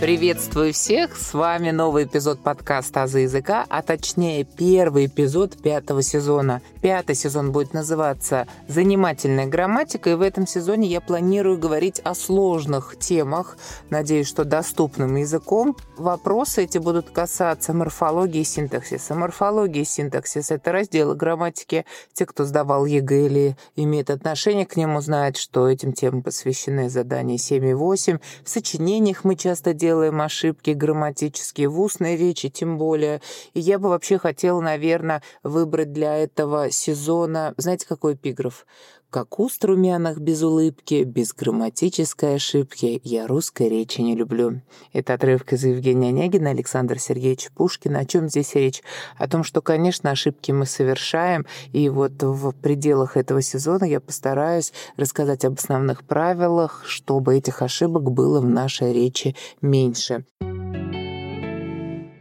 Приветствую всех! С вами новый эпизод подкаста «Азы языка», а точнее первый эпизод пятого сезона. Пятый сезон будет называться «Занимательная грамматика», и в этом сезоне я планирую говорить о сложных темах, надеюсь, что доступным языком. Вопросы эти будут касаться морфологии и синтаксиса. Морфология и синтаксис — это разделы грамматики. Те, кто сдавал ЕГЭ или имеет отношение к нему, знают, что этим темам посвящены задания 7 и 8. В сочинениях мы часто делаем ошибки грамматические, в устной речи тем более. И я бы вообще хотела, наверное, выбрать для этого сезона, знаете, какой эпиграф? Как уст румяных без улыбки, без грамматической ошибки, я русской речи не люблю. Это отрывок из Евгения Онегина, Александра Сергеевича Пушкина. О чем здесь речь? О том, что, конечно, ошибки мы совершаем, и вот в пределах этого сезона я постараюсь рассказать об основных правилах, чтобы этих ошибок было в нашей речи меньше.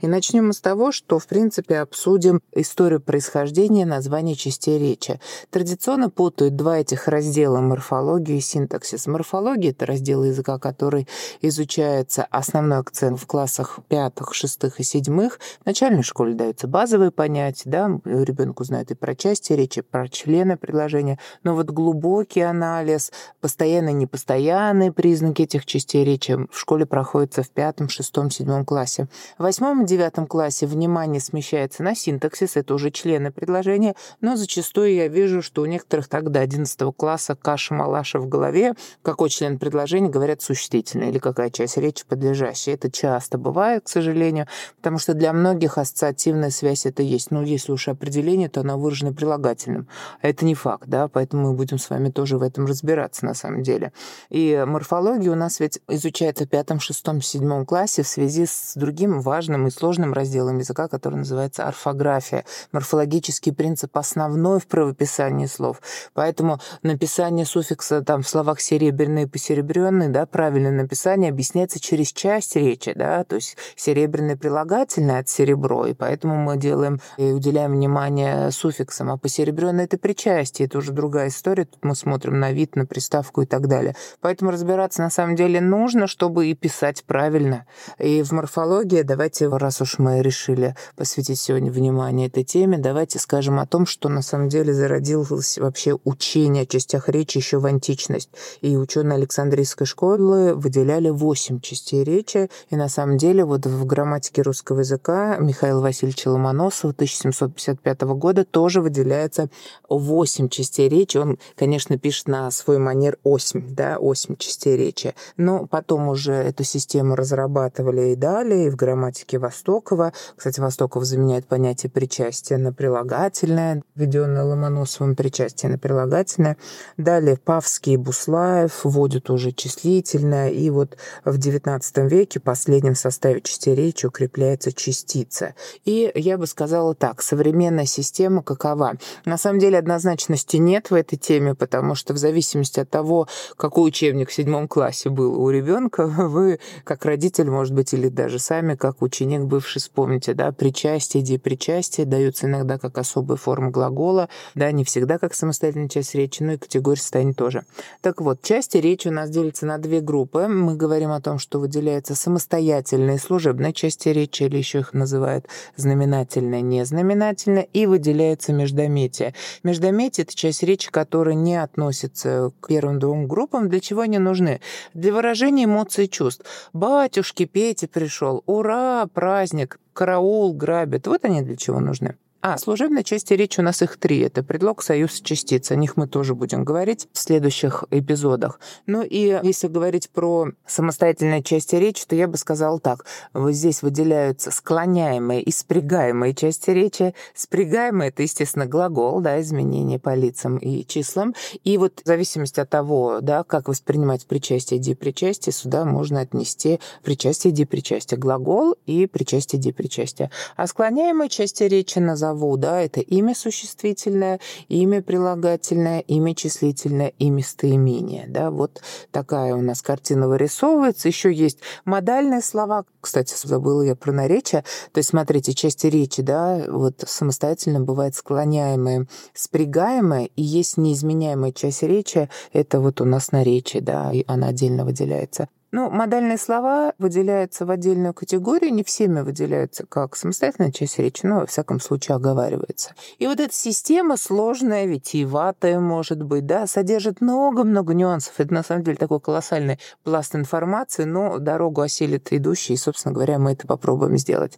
И начнем мы с того, что, в принципе, обсудим историю происхождения названия частей речи. Традиционно путают два этих раздела – морфологию и синтаксис. Морфология – это раздел языка, который изучается основной акцент в классах пятых, шестых и седьмых. В начальной школе даются базовые понятия, да, ребенку знают и про части речи, про члены предложения, но вот глубокий анализ, постоянные непостоянные признаки этих частей речи в школе проходятся в пятом, шестом, седьмом классе. В восьмом девятом классе внимание смещается на синтаксис, это уже члены предложения, но зачастую я вижу, что у некоторых тогда одиннадцатого класса каша-малаша в голове, какой член предложения говорят существительно или какая часть речи подлежащая. Это часто бывает, к сожалению, потому что для многих ассоциативная связь это есть. Ну, если уж определение, то она выражена прилагательным. А это не факт, да, поэтому мы будем с вами тоже в этом разбираться на самом деле. И морфология у нас ведь изучается в пятом, шестом, седьмом классе в связи с другим важным и сложным разделом языка, который называется орфография. Морфологический принцип основной в правописании слов. Поэтому написание суффикса там в словах серебряный и посеребренный, да, правильное написание объясняется через часть речи, да, то есть серебряное прилагательное от серебро, и поэтому мы делаем и уделяем внимание суффиксам, а посеребренное это причастие, это уже другая история, тут мы смотрим на вид, на приставку и так далее. Поэтому разбираться на самом деле нужно, чтобы и писать правильно. И в морфологии давайте раз уж мы решили посвятить сегодня внимание этой теме, давайте скажем о том, что на самом деле зародилось вообще учение о частях речи еще в античность. И ученые Александрийской школы выделяли восемь частей речи. И на самом деле вот в грамматике русского языка Михаил Васильевич Ломоносов 1755 года тоже выделяется восемь частей речи. Он, конечно, пишет на свой манер осьмь, да, осьмь частей речи. Но потом уже эту систему разрабатывали и далее, и в грамматике Востока Востокова. Кстати, Востоков заменяет понятие причастия на прилагательное, введенное Ломоносовым причастие на прилагательное. Далее Павский и Буслаев вводят уже числительное. И вот в XIX веке в последнем составе частей речи укрепляется частица. И я бы сказала так, современная система какова? На самом деле однозначности нет в этой теме, потому что в зависимости от того, какой учебник в седьмом классе был у ребенка, вы как родитель, может быть, или даже сами как ученик бывший, вспомните, да, причастие, депричастие даются иногда как особая форма глагола, да, не всегда как самостоятельная часть речи, но и категория состояний тоже. Так вот, части речи у нас делятся на две группы. Мы говорим о том, что выделяются самостоятельные служебные части речи, или еще их называют знаменательная, незнаменательная, и выделяется междометие. Междометие — это часть речи, которая не относится к первым двум группам. Для чего они нужны? Для выражения эмоций и чувств. «Батюшки, Петя пришел! Ура! Праздник!» Праздник, караул грабят. Вот они для чего нужны. А, служебные части речи у нас их три. Это предлог, союз, частица. О них мы тоже будем говорить в следующих эпизодах. Ну и если говорить про самостоятельные части речи, то я бы сказала так. Вот здесь выделяются склоняемые и спрягаемые части речи. Спрягаемые — это, естественно, глагол, да, изменение по лицам и числам. И вот в зависимости от того, да, как воспринимать причастие депричастие, сюда можно отнести причастие депричастие. Глагол и причастие депричастие. А склоняемые части речи назовут назову, да, это имя существительное, имя прилагательное, имя числительное и местоимение, да, вот такая у нас картина вырисовывается. Еще есть модальные слова, кстати, забыла я про наречие, то есть, смотрите, части речи, да, вот самостоятельно бывает склоняемые, спрягаемые, и есть неизменяемая часть речи, это вот у нас наречие, да, и она отдельно выделяется. Ну, модальные слова выделяются в отдельную категорию, не всеми выделяются как самостоятельная часть речи, но, во всяком случае, оговаривается. И вот эта система сложная, витиеватая, может быть, да, содержит много-много нюансов. Это, на самом деле, такой колоссальный пласт информации, но дорогу осилит идущий, и, собственно говоря, мы это попробуем сделать.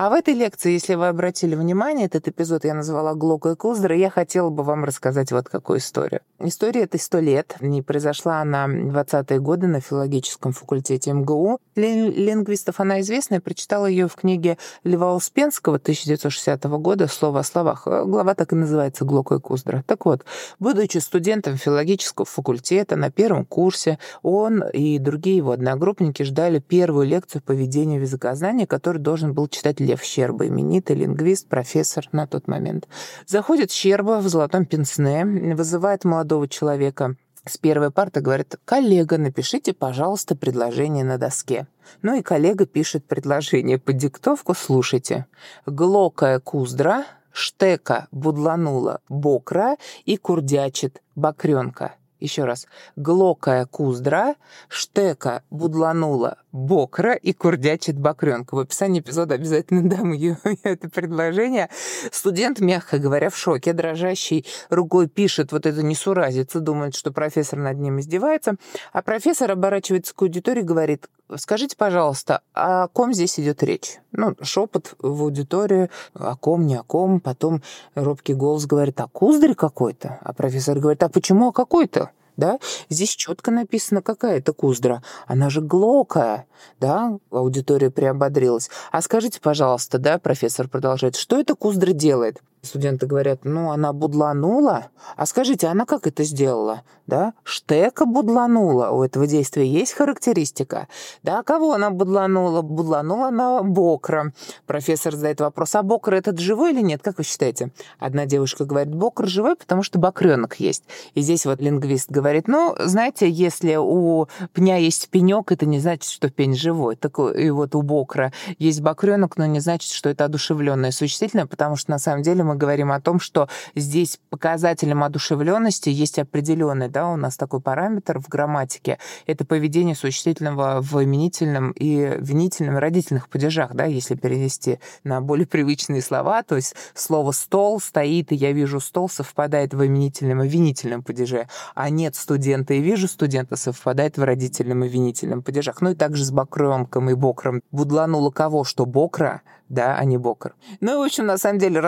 А в этой лекции, если вы обратили внимание, этот эпизод я назвала «Глока и Куздра», я хотела бы вам рассказать вот какую историю. История этой сто лет. Не произошла она в 20-е годы на филологическом факультете МГУ. Для лингвистов она известна. Я прочитала ее в книге Льва Успенского 1960 года «Слово о словах». Глава так и называется «Глока и Куздра». Так вот, будучи студентом филологического факультета на первом курсе, он и другие его одногруппники ждали первую лекцию по ведению языкознания, которую должен был читать Лев Щерба, именитый лингвист, профессор на тот момент. Заходит Щерба в золотом пенсне, вызывает молодого человека с первой парты, говорит, коллега, напишите, пожалуйста, предложение на доске. Ну и коллега пишет предложение под диктовку, слушайте. Глокая куздра, штека будланула бокра и курдячит бакренка. Еще раз. Глокая куздра, штека будланула бокра и курдячит бакренка. В описании эпизода обязательно дам ее это предложение. Студент, мягко говоря, в шоке, дрожащий рукой пишет вот эту несуразицу, думает, что профессор над ним издевается. А профессор оборачивается к аудитории и говорит, скажите, пожалуйста, о ком здесь идет речь? Ну, шепот в аудиторию, о ком, не о ком. Потом робкий голос говорит, а куздарь какой-то? А профессор говорит, а почему о какой-то? Да? Здесь четко написано, какая это куздра. Она же глокая, да? Аудитория приободрилась. А скажите, пожалуйста, да, профессор продолжает, что эта куздра делает? Студенты говорят, ну, она будланула. А скажите, она как это сделала? Да? Штека будланула. У этого действия есть характеристика. Да, кого она будланула? Будланула она Бокра. Профессор задает вопрос, а Бокр этот живой или нет? Как вы считаете? Одна девушка говорит, Бокр живой, потому что бокренок есть. И здесь вот лингвист говорит, ну, знаете, если у пня есть пенек, это не значит, что пень живой. Так и вот у Бокра есть бокренок, но не значит, что это одушевленное существительное, потому что на самом деле мы говорим о том, что здесь показателем одушевленности есть определенный, да, у нас такой параметр в грамматике. Это поведение существительного в именительном и винительном родительных падежах, да, если перевести на более привычные слова, то есть слово «стол» стоит, и я вижу стол, совпадает в именительном и винительном падеже, а нет студента и вижу студента, совпадает в родительном и винительном падежах. Ну и также с бокремком и бокром. Будлануло кого, что бокра, да, а не бокр. Ну, в общем, на самом деле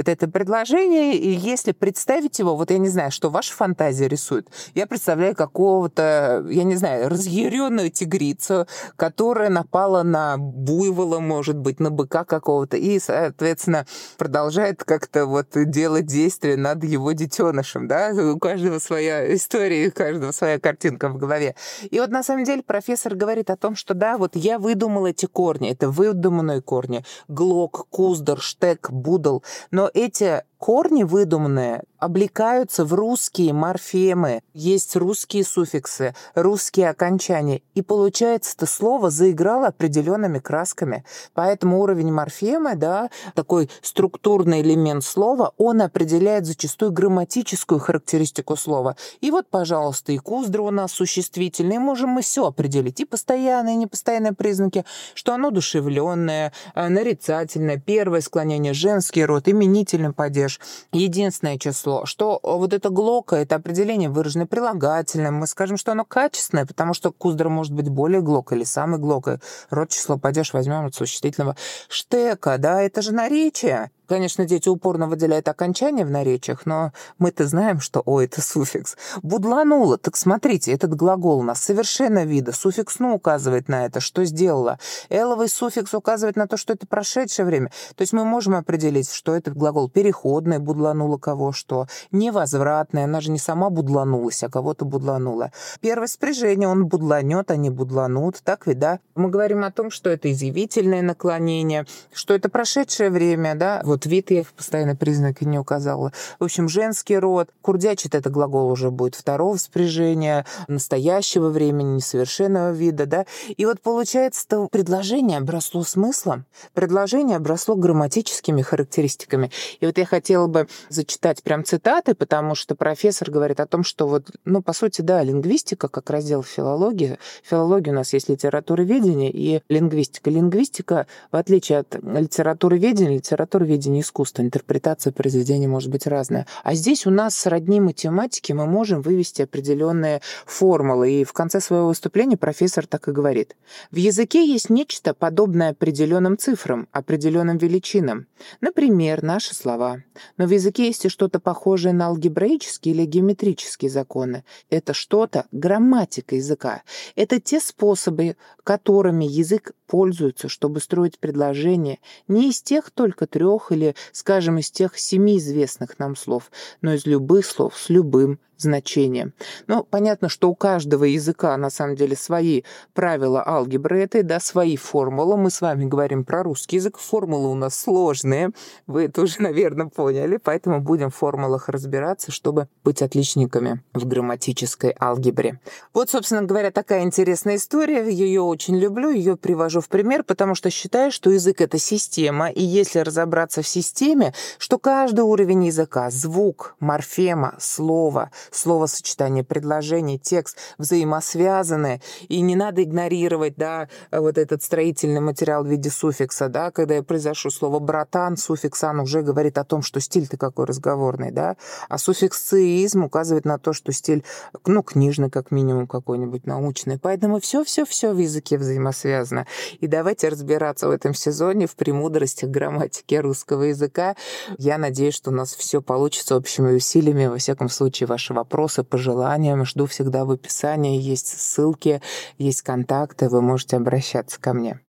раскручивает это предложение, и если представить его, вот я не знаю, что ваша фантазия рисует, я представляю какого-то, я не знаю, разъяренную тигрицу, которая напала на буйвола, может быть, на быка какого-то, и, соответственно, продолжает как-то вот делать действия над его детенышем, да, у каждого своя история, у каждого своя картинка в голове. И вот на самом деле профессор говорит о том, что да, вот я выдумал эти корни, это выдуманные корни, Глок, Куздер, Штек, Будл. Но эти корни выдуманные облекаются в русские морфемы. Есть русские суффиксы, русские окончания. И получается, это слово заиграло определенными красками. Поэтому уровень морфемы, да, такой структурный элемент слова, он определяет зачастую грамматическую характеристику слова. И вот, пожалуйста, и куздра у нас существительный. Можем мы все определить. И постоянные, и непостоянные признаки, что оно душевленное, э, нарицательное, первое склонение, женский род, именительный падеж, падеж, единственное число, что вот это глока, это определение выражено прилагательным, мы скажем, что оно качественное, потому что куздра может быть более глок или самый глок, род число падеж возьмем от существительного штека, да, это же наречие, Конечно, дети упорно выделяют окончание в наречиях, но мы-то знаем, что «о» — это суффикс. «Будланула», так смотрите, этот глагол у нас совершенно вида. Суффикс «ну» указывает на это, что сделала. Эловый суффикс указывает на то, что это прошедшее время. То есть мы можем определить, что этот глагол переходный, будланула кого что, невозвратный, она же не сама будланулась, а кого-то будланула. Первое спряжение, он будланет, а не будланут, так ведь, да? Мы говорим о том, что это изъявительное наклонение, что это прошедшее время, да? Вот вид я постоянно признаки не указала. В общем, женский род. Курдячит это глагол уже будет второго спряжения, настоящего времени, несовершенного вида, да? И вот получается, что предложение обросло смыслом, предложение обросло грамматическими характеристиками. И вот я хотела бы зачитать прям цитаты, потому что профессор говорит о том, что вот, ну, по сути, да, лингвистика как раздел филологии. Филология у нас есть литературоведение и лингвистика. Лингвистика, в отличие от литературоведения, литературоведение искусство, интерпретация произведения может быть разная. А здесь у нас сродни математике мы можем вывести определенные формулы. И в конце своего выступления профессор так и говорит. В языке есть нечто подобное определенным цифрам, определенным величинам. Например, наши слова. Но в языке есть и что-то похожее на алгебраические или геометрические законы. Это что-то грамматика языка. Это те способы, которыми язык пользуется, чтобы строить предложения не из тех только трех или, скажем, из тех семи известных нам слов, но из любых слов с любым значением. Но понятно, что у каждого языка на самом деле свои правила алгебры этой, да, свои формулы. Мы с вами говорим про русский язык, формулы у нас сложные, вы это уже, наверное, поняли, поэтому будем в формулах разбираться, чтобы быть отличниками в грамматической алгебре. Вот, собственно говоря, такая интересная история, ее очень люблю, ее привожу в пример, потому что считаю, что язык — это система, и если разобраться в системе, что каждый уровень языка, звук, морфема, слово, словосочетание, предложение, текст взаимосвязаны, и не надо игнорировать, да, вот этот строительный материал в виде суффикса, да, когда я произношу слово «братан», суффикс «ан» уже говорит о том, что стиль-то какой разговорный, да, а суффикс «циизм» указывает на то, что стиль, ну, книжный как минимум какой-нибудь, научный, поэтому все-все-все в языке взаимосвязано. И давайте разбираться в этом сезоне в премудростях грамматики русского языка. Я надеюсь, что у нас все получится общими усилиями. Во всяком случае, вашего вопросы, пожелания жду всегда в описании. Есть ссылки, есть контакты, вы можете обращаться ко мне.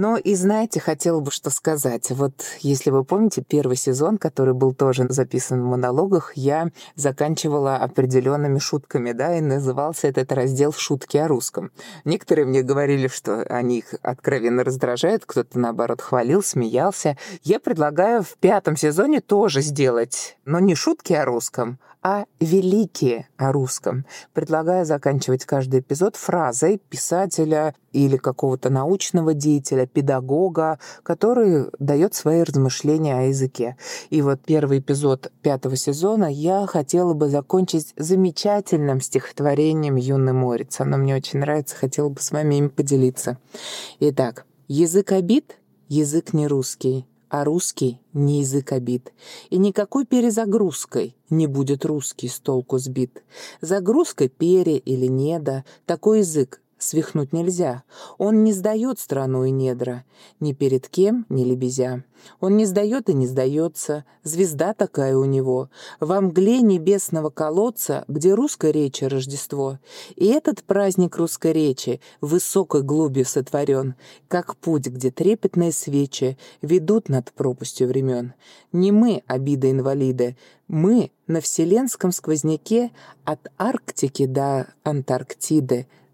Ну и знаете, хотела бы что сказать. Вот если вы помните первый сезон, который был тоже записан в монологах, я заканчивала определенными шутками, да, и назывался этот раздел «Шутки о русском». Некоторые мне говорили, что они их откровенно раздражают, кто-то, наоборот, хвалил, смеялся. Я предлагаю в пятом сезоне тоже сделать, но не шутки о русском, а великие о русском. Предлагаю заканчивать каждый эпизод фразой писателя или какого-то научного деятеля, педагога, который дает свои размышления о языке. И вот первый эпизод пятого сезона я хотела бы закончить замечательным стихотворением «Юный морец». Оно мне очень нравится, хотела бы с вами им поделиться. Итак, язык обид — язык не русский а русский не язык обид. И никакой перезагрузкой не будет русский с толку сбит. Загрузкой пере или неда такой язык Свихнуть нельзя. Он не сдает страну и недра. Ни перед кем, ни лебезя. Он не сдает и не сдается. Звезда такая у него. Во мгле небесного колодца, где русской речи Рождество. И этот праздник русской речи высокой глубью сотворен, как путь, где трепетные свечи ведут над пропастью времен. Не мы, обиды инвалиды, мы на вселенском сквозняке от Арктики до Антарктиды —